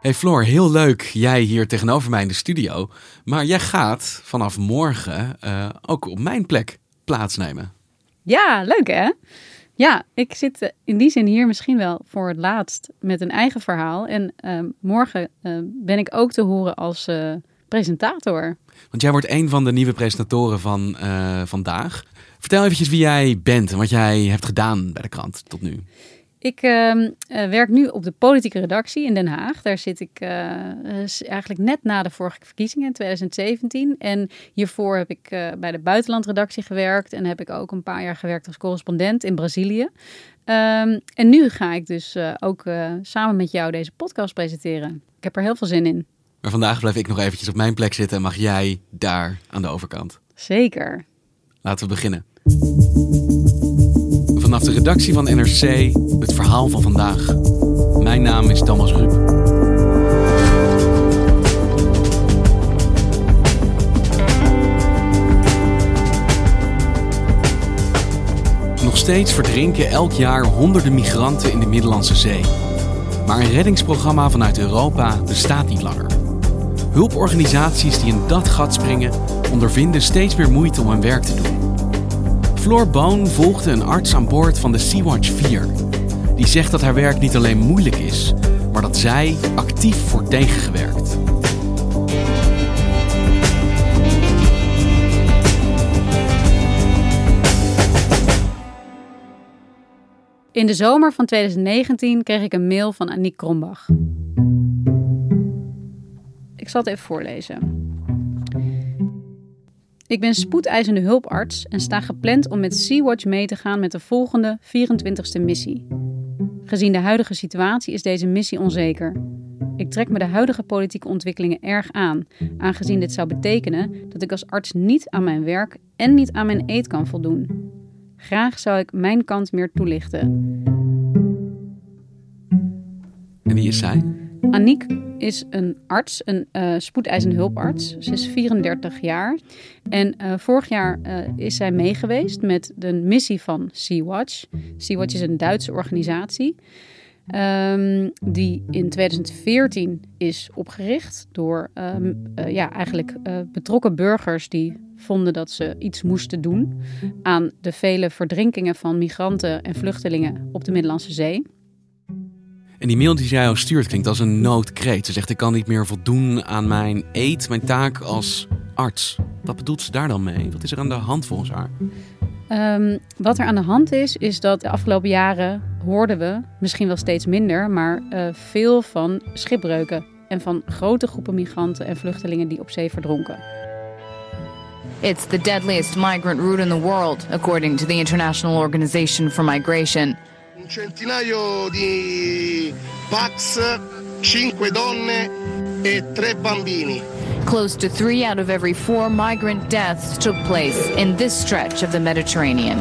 Hey Floor, heel leuk jij hier tegenover mij in de studio. Maar jij gaat vanaf morgen eh, ook op mijn plek plaatsnemen. Ja, leuk hè? Ja, ik zit eh, in die zin hier misschien wel voor het laatst met een eigen verhaal. En uh, morgen uh, ben ik ook te horen als presentator. Want jij wordt een van de nieuwe presentatoren van vandaag. Vertel eventjes wie jij bent en wat jij hebt gedaan bij de krant tot nu. Ik uh, werk nu op de politieke redactie in Den Haag. Daar zit ik uh, eigenlijk net na de vorige verkiezingen in 2017. En hiervoor heb ik uh, bij de buitenlandredactie gewerkt. En heb ik ook een paar jaar gewerkt als correspondent in Brazilië. Um, en nu ga ik dus ook samen met jou deze podcast presenteren. Ik heb er heel veel zin in. Maar vandaag blijf ik nog eventjes op mijn plek zitten en mag jij daar aan de overkant. Zeker. Laten we beginnen. Vanaf de redactie van NRC het verhaal van vandaag. Mijn naam is Thomas Rup. Nog steeds verdrinken elk jaar honderden migranten in de Middellandse Zee. Maar een reddingsprogramma vanuit Europa bestaat niet langer. Hulporganisaties die in dat gat springen ondervinden steeds meer moeite om hun werk te doen. Floor Boon volgde een arts aan boord van de Sea-Watch 4. Die zegt dat haar werk niet alleen moeilijk is, maar dat zij actief wordt tegengewerkt. In de zomer van 2019 kreeg ik een mail van Aniek Krombach. Ik zal het even voorlezen. Ik ben spoedeisende hulparts en sta gepland om met Sea-Watch mee te gaan met de volgende 24e missie. Gezien de huidige situatie is deze missie onzeker. Ik trek me de huidige politieke ontwikkelingen erg aan, aangezien dit zou betekenen dat ik als arts niet aan mijn werk en niet aan mijn eet kan voldoen. Graag zou ik mijn kant meer toelichten. En wie is zij? Aniek is een arts, een uh, spoedeisende hulparts. Ze is 34 jaar. En uh, vorig jaar uh, is zij meegeweest met de missie van Sea-Watch. Sea-Watch is een Duitse organisatie. Um, die in 2014 is opgericht door um, ja, eigenlijk betrokken burgers die vonden dat ze iets moesten doen aan de vele verdrinkingen van migranten en vluchtelingen op de Middellandse Zee. En die mail die zij jou stuurt klinkt als een noodkreet. Ze zegt: Ik kan niet meer voldoen aan mijn eet, mijn taak als arts. Wat bedoelt ze daar dan mee? Wat is er aan de hand volgens haar? Um, wat er aan de hand is, is dat de afgelopen jaren hoorden we, misschien wel steeds minder, maar uh, veel van schipbreuken en van grote groepen migranten en vluchtelingen die op zee verdronken. It's the deadliest migrant route in the world, according to the International Organization for Migration. Un centinaio di Pax, cinque donne e tre bambini. Close to three out of every four migrant deaths took place in this stretch of the Mediterranean.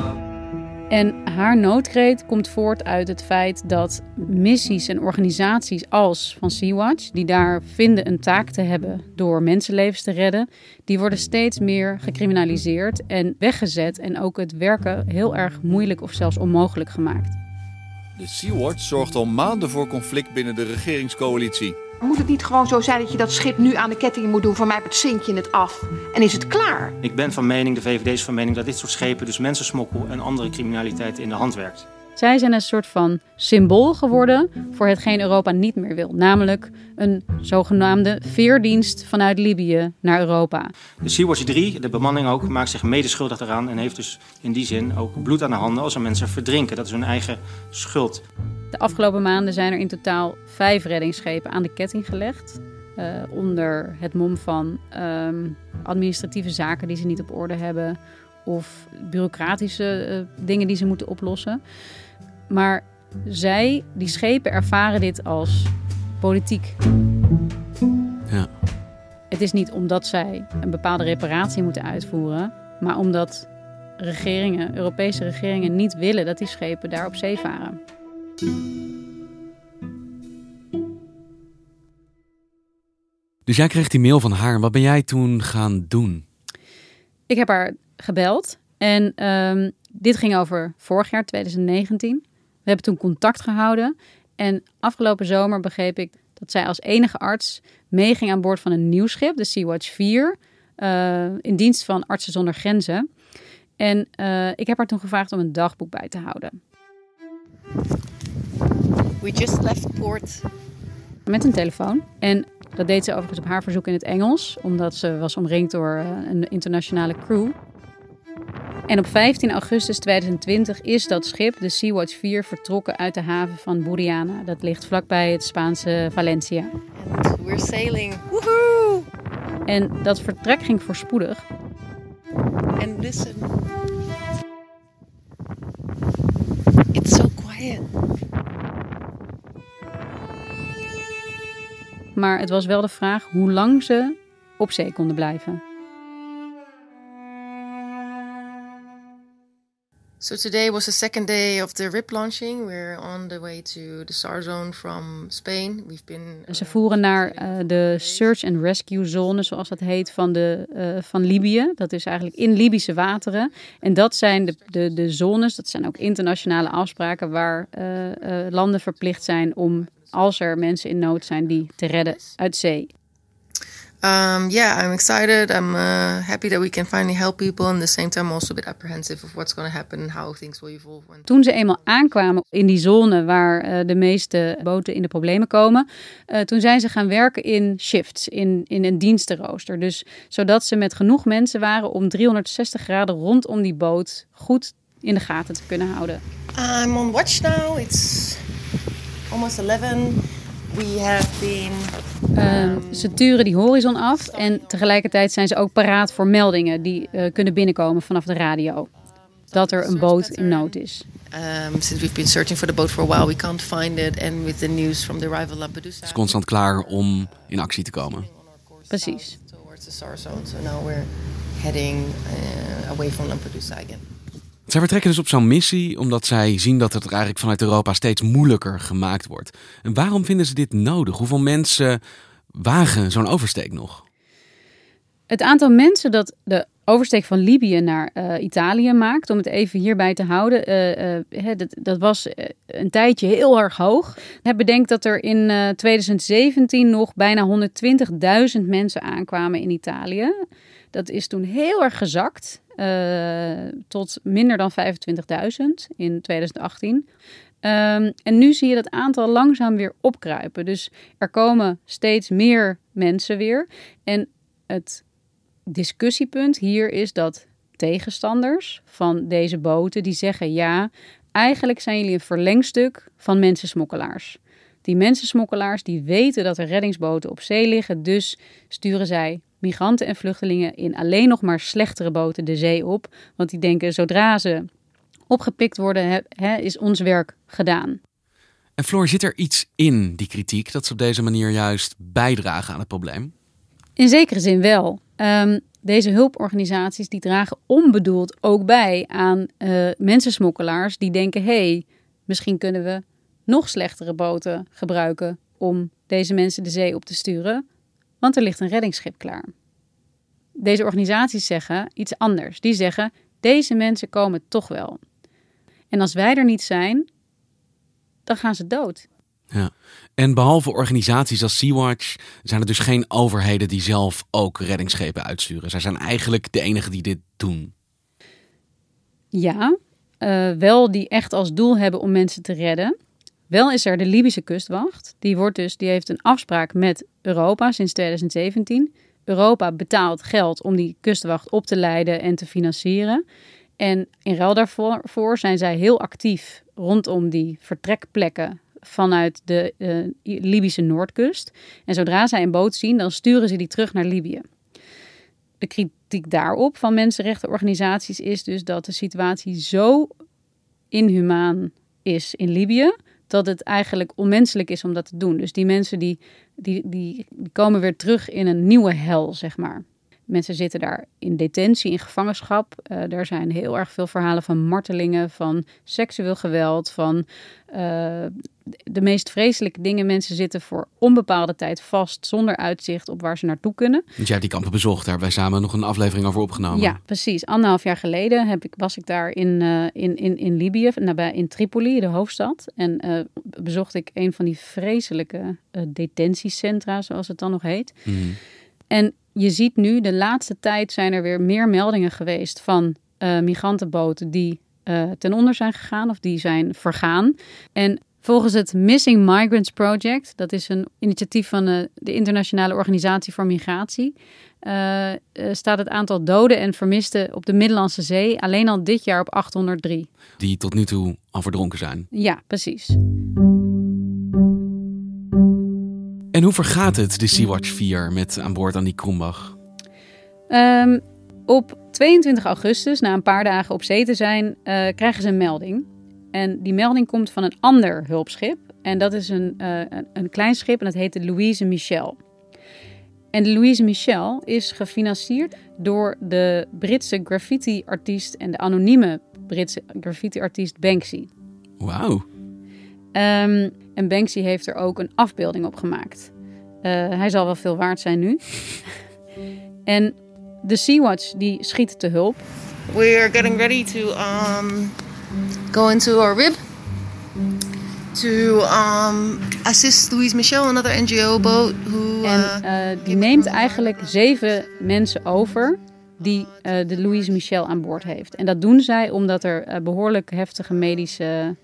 En haar noodkreet komt voort uit het feit dat missies en organisaties als van Sea-Watch, die daar vinden een taak te hebben door mensenlevens te redden, die worden steeds meer gecriminaliseerd en weggezet en ook het werken heel erg moeilijk of zelfs onmogelijk gemaakt. De Sea-Watch zorgt al maanden voor conflict binnen de regeringscoalitie. Moet het niet gewoon zo zijn dat je dat schip nu aan de ketting moet doen? Voor mij zink je het af en is het klaar. Ik ben van mening, de VVD is van mening, dat dit soort schepen dus mensensmokkel en andere criminaliteit in de hand werkt. Zij zijn een soort van symbool geworden voor hetgeen Europa niet meer wil. Namelijk een zogenaamde veerdienst vanuit Libië naar Europa. De Sea-Watch 3, de bemanning ook, maakt zich medeschuldig eraan en heeft dus in die zin ook bloed aan de handen als er mensen verdrinken. Dat is hun eigen schuld. De afgelopen maanden zijn er in totaal vijf reddingsschepen aan de ketting gelegd. Uh, onder het mom van um, administratieve zaken die ze niet op orde hebben. Of bureaucratische uh, dingen die ze moeten oplossen. Maar zij, die schepen, ervaren dit als politiek. Ja. Het is niet omdat zij een bepaalde reparatie moeten uitvoeren, maar omdat regeringen, Europese regeringen, niet willen dat die schepen daar op zee varen. Dus jij kreeg die mail van haar. Wat ben jij toen gaan doen? Ik heb haar gebeld. En um, dit ging over vorig jaar, 2019. We hebben toen contact gehouden. En afgelopen zomer begreep ik dat zij als enige arts meeging aan boord van een nieuw schip, de Sea-Watch 4, uh, in dienst van Artsen zonder Grenzen. En uh, ik heb haar toen gevraagd om een dagboek bij te houden. We just left port. Met een telefoon. En dat deed ze overigens op haar verzoek in het Engels, omdat ze was omringd door uh, een internationale crew. En op 15 augustus 2020 is dat schip, de Sea-Watch 4, vertrokken uit de haven van Buriana. Dat ligt vlakbij het Spaanse Valencia. And we're sailing. Woohoo! En dat vertrek ging voorspoedig. And listen. It's so quiet. Maar het was wel de vraag hoe lang ze op zee konden blijven. So today was the second day of the RIP launching. We're on the way to the SAR zone from Spain. We've been. Ze voeren naar uh, de search and rescue zone, zoals dat heet, van, de, uh, van Libië. Dat is eigenlijk in Libische wateren. En dat zijn de, de, de zones, dat zijn ook internationale afspraken waar uh, landen verplicht zijn om, als er mensen in nood zijn, die te redden uit zee. Um, yeah, I'm excited. I'm uh, happy that we can finally help people. And at the same time, also a bit apprehensive of what's going to happen and how things will evolve. Toen ze eenmaal aankwamen in die zone waar uh, de meeste boten in de problemen komen, uh, toen zijn ze gaan werken in shifts, in, in een dienstenrooster. Dus zodat ze met genoeg mensen waren om 360 graden rondom die boot goed in de gaten te kunnen houden. I'm on watch now. It's almost 11. We have been Uh, ze turen die horizon af en tegelijkertijd zijn ze ook paraat voor meldingen die uh, kunnen binnenkomen vanaf de radio. Dat er een boot in nood is. Um, since we've been searching for the boat for a while, we can't find it. And with the news from the arrival Lampedusa. Het is constant klaar om in actie te komen. Precies. Towards the SAR zone. So now we're heading uh, away from Lampedusa again. Zij vertrekken dus op zo'n missie omdat zij zien dat het eigenlijk vanuit Europa steeds moeilijker gemaakt wordt. En waarom vinden ze dit nodig? Hoeveel mensen wagen zo'n oversteek nog? Het aantal mensen dat de oversteek van Libië naar uh, Italië maakt, om het even hierbij te houden, uh, uh, dat, dat, was een tijdje heel erg hoog. Het bedenkt dat er in 2017 nog bijna 120.000 mensen aankwamen in Italië. Dat is toen heel erg gezakt. Uh, tot minder dan 25.000 in 2018. Um, en nu zie je dat aantal langzaam weer opkruipen. Dus er komen steeds meer mensen weer. En het discussiepunt hier is dat tegenstanders van deze boten die zeggen ja, eigenlijk zijn jullie een verlengstuk van mensensmokkelaars. Die mensensmokkelaars die weten dat er reddingsboten op zee liggen, dus sturen zij migranten en vluchtelingen in alleen nog maar slechtere boten de zee op. Want die denken, zodra ze opgepikt worden, he, is ons werk gedaan. En Floor, zit er iets in die kritiek dat ze op deze manier juist bijdragen aan het probleem? In zekere zin wel. Um, deze hulporganisaties die dragen onbedoeld ook bij aan uh, mensensmokkelaars die denken: hé, hey, misschien kunnen we nog slechtere boten gebruiken om deze mensen de zee op te sturen want er ligt een reddingsschip klaar. Deze organisaties zeggen iets anders. Die zeggen: deze mensen komen toch wel. En als wij er niet zijn, dan gaan ze dood. Ja. En behalve organisaties als Sea-Watch zijn er dus geen overheden die zelf ook reddingsschepen uitsturen. Zij zijn eigenlijk de enigen die dit doen. Ja, eh, wel die echt als doel hebben om mensen te redden. Wel is er de Libische kustwacht. Die, wordt dus, die heeft een afspraak met Europa sinds 2017. Europa betaalt geld om die kustwacht op te leiden en te financieren. En in ruil daarvoor voor zijn zij heel actief rondom die vertrekplekken vanuit de uh, Libische noordkust. En zodra zij een boot zien, dan sturen ze die terug naar Libië. De kritiek daarop van mensenrechtenorganisaties is dus dat de situatie zo inhumaan is in Libië dat het eigenlijk onmenselijk is om dat te doen. Dus die mensen die, die, die, komen weer terug in een nieuwe hel, zeg maar. Mensen zitten daar in detentie, in gevangenschap. Uh, er zijn heel erg veel verhalen van martelingen, van seksueel geweld, van uh, de meest vreselijke dingen. Mensen zitten voor onbepaalde tijd vast, zonder uitzicht op waar ze naartoe kunnen. Want jij hebt die kampen bezocht, daar hebben wij samen nog een aflevering over opgenomen. Ja, precies. Anderhalf jaar geleden heb ik, was ik daar in, uh, in, in, in Libië, nabij in Tripoli, de hoofdstad. En bezocht ik een van die vreselijke detentiecentra, zoals het dan nog heet. Mm. En je ziet nu, de laatste tijd zijn er weer meer meldingen geweest van uh, migrantenboten die uh, ten onder zijn gegaan of die zijn vergaan. En volgens het Missing Migrants Project, dat is een initiatief van de, de Internationale Organisatie voor Migratie, staat het aantal doden en vermisten op de Middellandse Zee alleen al dit jaar op 803. Die tot nu toe al verdronken zijn. Ja, precies. En hoe vergaat het, de Sea-Watch 4, met aan boord aan die Krombach? Um, op 22 augustus, na een paar dagen op zee te zijn, uh, krijgen ze een melding. En die melding komt van een ander hulpschip. En dat is een, uh, een, een, klein schip en dat heet de Louise Michel. En de Louise Michel is gefinancierd door de Britse graffiti-artiest en de anonieme Britse graffiti-artiest Banksy. Wauw. Um, en Banksy heeft er ook een afbeelding op gemaakt. Uh, hij zal wel veel waard zijn nu. en de Sea-Watch die schiet te hulp. We are getting ready to um, go into our rib to um, assist Louise Michel, another NGO boat. Who, uh, en uh, die neemt eigenlijk zeven mensen over die uh, de Louise Michel aan boord heeft. En dat doen zij omdat er behoorlijk heftige medische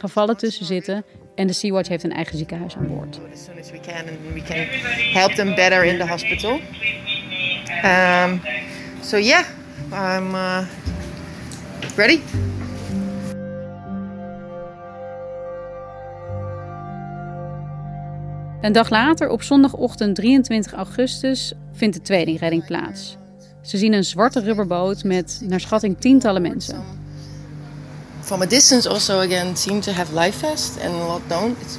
gevallen tussen zitten. En de Sea-Watch heeft een eigen ziekenhuis aan boord. As soon as we can and we can help them better in the hospital. Um, so yeah, I'm uh, ready. Een dag later, op zondagochtend 23 augustus, vindt de tweede redding plaats. Ze zien een zwarte rubberboot met naar schatting tientallen mensen. From a distance also again seem to have life vest and a lot don't.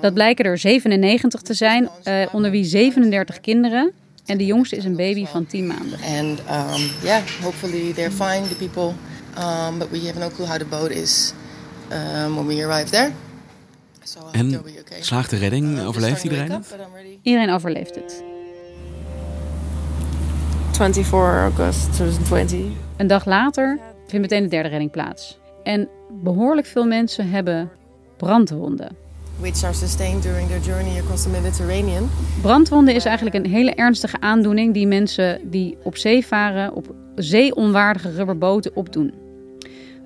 Dat blijken er 97 te zijn, uh, onder wie 37 kinderen. En de jongste is een baby van 10 maanden. And um, yeah, hopefully they're fine, the people. Um, but we have no clue how the boat is um, when we arrive there. So en okay. slaagt de redding? Uh, overleeft iedereen het? Iedereen overleeft het. 24 august 2020. Een dag later vindt meteen de derde redding plaats. En behoorlijk veel mensen hebben brandwonden. Which are sustained during their journey across the Mediterranean. Brandwonden is eigenlijk een hele ernstige aandoening die mensen die op zee varen op zeeonwaardige rubberboten opdoen.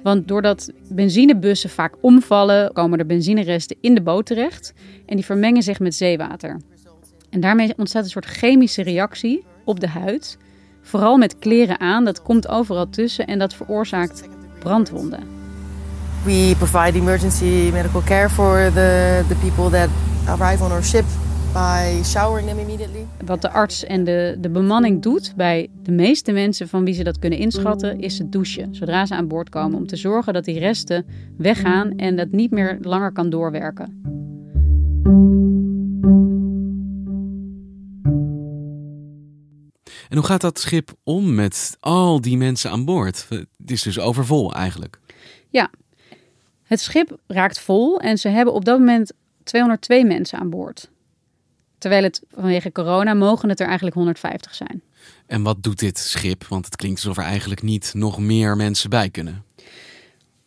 Want doordat benzinebussen vaak omvallen, komen er benzineresten in de boot terecht en die vermengen zich met zeewater. En daarmee ontstaat een soort chemische reactie op de huid, vooral met kleren aan, dat komt overal tussen en dat veroorzaakt brandwonden. We provide emergency medical care for the, the people that arrive on our ship by showering them immediately. Wat de arts en de, de bemanning doet bij de meeste mensen van wie ze dat kunnen inschatten, is het douchen. Zodra ze aan boord komen, om te zorgen dat die resten weggaan en dat niet meer langer kan doorwerken. En hoe gaat dat schip om met al die mensen aan boord? Het is dus overvol eigenlijk. Ja, het schip raakt vol en ze hebben op dat moment 202 mensen aan boord. Terwijl het vanwege corona mogen het er eigenlijk 150 zijn. En wat doet dit schip? Want het klinkt alsof er eigenlijk niet nog meer mensen bij kunnen.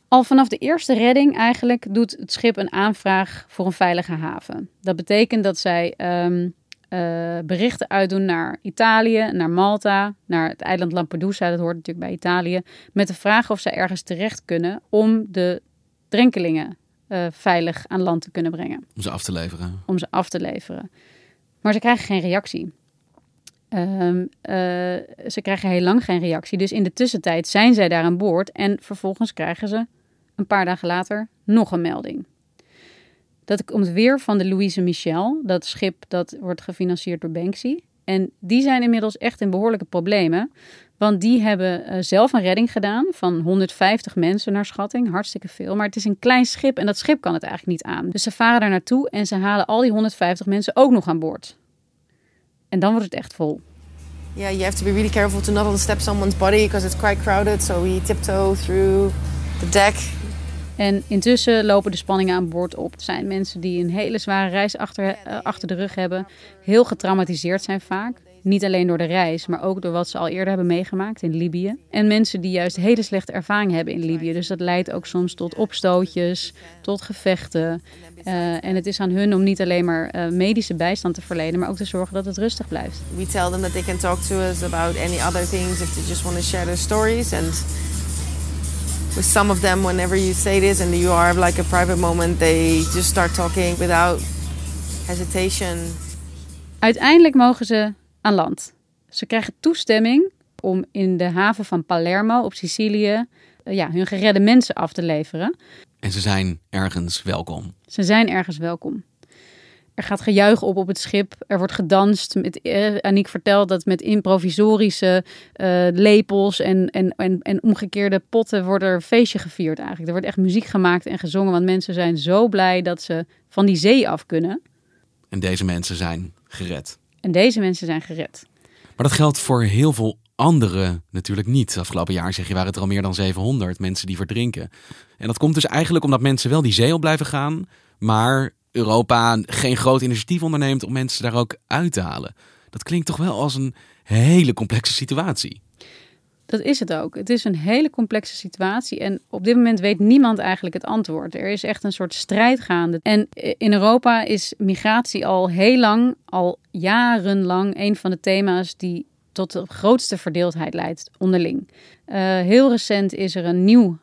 Al vanaf de eerste redding eigenlijk doet het schip een aanvraag voor een veilige haven. Dat betekent dat zij um, eh, berichten uitdoen naar Italië, naar Malta, naar het eiland Lampedusa, dat hoort natuurlijk bij Italië, met de vraag of zij ergens terecht kunnen om de drenkelingen uh, veilig aan land te kunnen brengen. Om ze af te leveren. Om ze af te leveren. Maar ze krijgen geen reactie. Um, uh, ze krijgen heel lang geen reactie. Dus in de tussentijd zijn zij daar aan boord en vervolgens krijgen ze een paar dagen later nog een melding. Dat komt weer van de Louise Michel, dat schip dat wordt gefinancierd door Banksy. En die zijn inmiddels echt in behoorlijke problemen. Want die hebben uh, zelf een redding gedaan van 150 mensen naar schatting. Hartstikke veel. Maar het is een klein schip en dat schip kan het eigenlijk niet aan. Dus ze varen daar naartoe en ze halen al die 150 mensen ook nog aan boord. En dan wordt het echt vol. Yeah, you have to be really careful to not step someone's body because it's quite crowded. So we tiptoe through the deck. En intussen lopen de spanningen aan boord op. Het zijn mensen die een hele zware reis achter, uh, achter de rug hebben. Heel getraumatiseerd zijn vaak. Niet alleen door de reis, maar ook door wat ze al eerder hebben meegemaakt in Libië. En mensen die juist hele slechte ervaring hebben in Libië. Dus dat leidt ook soms tot opstootjes, tot gevechten. Uh, en het is aan hun om niet alleen maar uh, medische bijstand te verlenen, maar ook te zorgen dat het rustig blijft. We tell them that they can talk to us about any other things if they just want to share their stories. And with some of them, whenever you say this and you are like a private moment, they just start talking without hesitation. Uiteindelijk mogen ze aan land. Ze krijgen toestemming om in de haven van Palermo op Sicilië uh, ja, hun geredde mensen af te leveren. En ze zijn ergens welkom. Ze zijn ergens welkom. Er gaat gejuich op op het schip. Er wordt gedanst. Met, eh, Aniek vertelt dat met improvisorische uh, lepels en, en, en, en omgekeerde potten wordt er een feestje gevierd eigenlijk. Er wordt echt muziek gemaakt en gezongen, want mensen zijn zo blij dat ze van die zee af kunnen. En deze mensen zijn gered. En deze mensen zijn gered. Maar dat geldt voor heel veel anderen natuurlijk niet. Afgelopen jaar zeg je waren het er al meer dan 700 mensen die verdrinken. En dat komt dus eigenlijk omdat mensen wel die zee op blijven gaan, maar Europa geen groot initiatief onderneemt om mensen daar ook uit te halen. Dat klinkt toch wel als een hele complexe situatie. Dat is het ook. Het is een hele complexe situatie. En op dit moment weet niemand eigenlijk het antwoord. Er is echt een soort strijd gaande. En in Europa is migratie al heel lang, al jarenlang, een van de thema's die tot de grootste verdeeldheid leidt onderling. Uh, heel recent is er een nieuw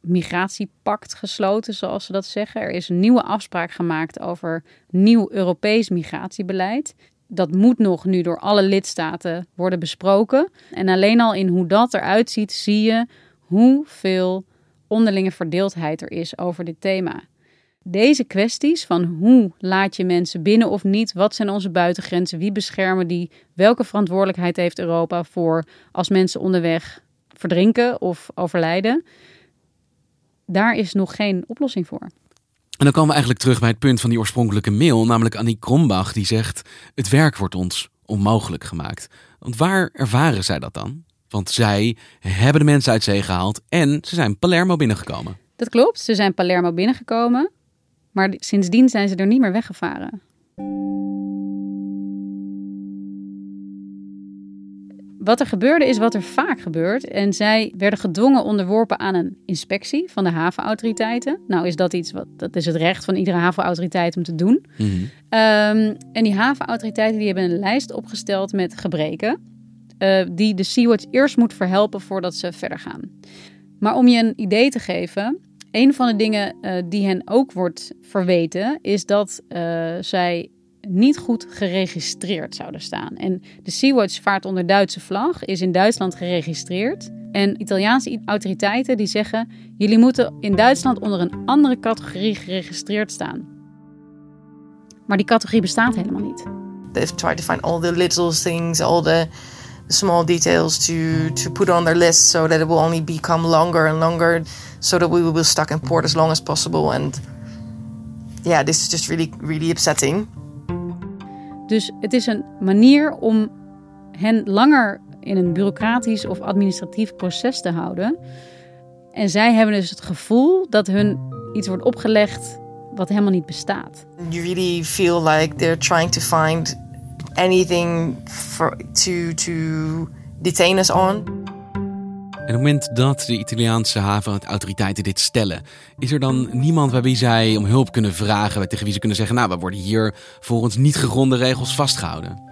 migratiepact gesloten, zoals ze dat zeggen. Er is een nieuwe afspraak gemaakt over nieuw Europees migratiebeleid. Dat moet nog nu door alle lidstaten worden besproken. En alleen al in hoe dat eruit ziet, zie je hoeveel onderlinge verdeeldheid er is over dit thema. Deze kwesties van hoe laat je mensen binnen of niet, wat zijn onze buitengrenzen, wie beschermen die, welke verantwoordelijkheid heeft Europa voor als mensen onderweg verdrinken of overlijden, daar is nog geen oplossing voor. En dan komen we eigenlijk terug bij het punt van die oorspronkelijke mail, namelijk Annie Krombach, die zegt: Het werk wordt ons onmogelijk gemaakt. Want waar ervaren zij dat dan? Want zij hebben de mensen uit zee gehaald en ze zijn Palermo binnengekomen. Dat klopt, ze zijn Palermo binnengekomen, maar sindsdien zijn ze er niet meer weggevaren. Wat er gebeurde is wat er vaak gebeurt. En zij werden gedwongen onderworpen aan een inspectie van de havenautoriteiten. Nou is dat iets wat, dat is het recht van iedere havenautoriteit om te doen. Mhm. Um, en die havenautoriteiten die hebben een lijst opgesteld met gebreken. Uh, die de Sea-Watch eerst moet verhelpen voordat ze verder gaan. Maar om je een idee te geven, een van de dingen uh, die hen ook wordt verweten, is dat uh, zij niet goed geregistreerd zouden staan. En de Sea-Watch vaart onder Duitse vlag, is in Duitsland geregistreerd. En Italiaanse autoriteiten die zeggen: jullie moeten in Duitsland onder een andere categorie geregistreerd staan. Maar die categorie bestaat helemaal niet. They've tried to find all the little things, all the small details to to put on their list so that it will only become longer and longer so that we will be stuck in port as long as possible and yeah, this is just really really upsetting. Dus het is een manier om hen langer in een bureaucratisch of administratief proces te houden. En zij hebben dus het gevoel dat hun iets wordt opgelegd wat helemaal niet bestaat. You really feel like they're trying to find anything to, to detain us on. En op het moment dat de Italiaanse havenautoriteiten dit stellen, is er dan niemand bij wie zij om hulp kunnen vragen, tegen wie ze kunnen zeggen, nou, we worden hier volgens niet gegronde regels vastgehouden?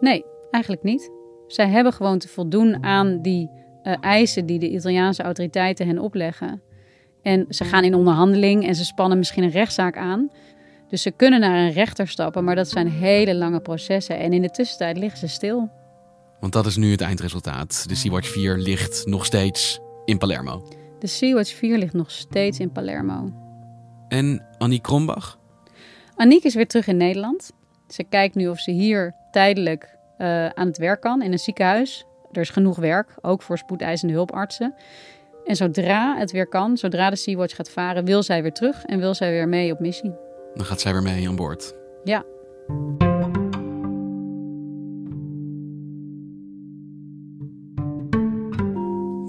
Nee, eigenlijk niet. Zij hebben gewoon te voldoen aan die uh, eisen die de Italiaanse autoriteiten hen opleggen. En ze gaan in onderhandeling en ze spannen misschien een rechtszaak aan. Dus ze kunnen naar een rechter stappen, maar dat zijn hele lange processen. En in de tussentijd liggen ze stil. Want dat is nu het eindresultaat. De Sea-Watch 4 ligt nog steeds in Palermo. De Sea-Watch 4 ligt nog steeds in Palermo. En Annie Krombach? Aniek is weer terug in Nederland. Ze kijkt nu of ze hier tijdelijk uh, aan het werk kan in een ziekenhuis. Er is genoeg werk, ook voor spoedeisende hulpartsen. En zodra het weer kan, zodra de Sea-Watch gaat varen, wil zij weer terug en wil zij weer mee op missie. Dan gaat zij weer mee aan boord. Ja.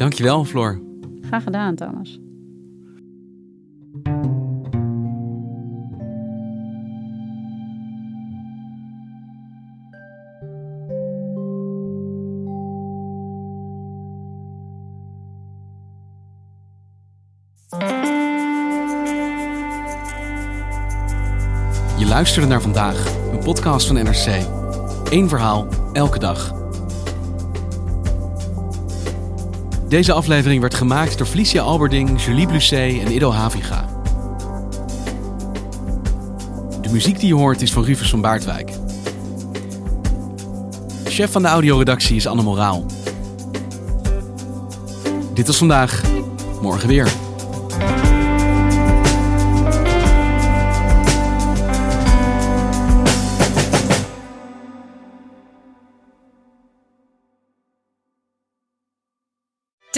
Dankjewel, Floor. Graag gedaan, Thomas. Je luisterde naar vandaag, een podcast van NRC. Eén verhaal, elke dag. Deze aflevering werd gemaakt door Felicia Alberding, Julie Blusset en Ido Haviga. De muziek die je hoort is van Rufus van Baardwijk. Chef van de audioredactie is Anne Moraal. Dit was vandaag, morgen weer.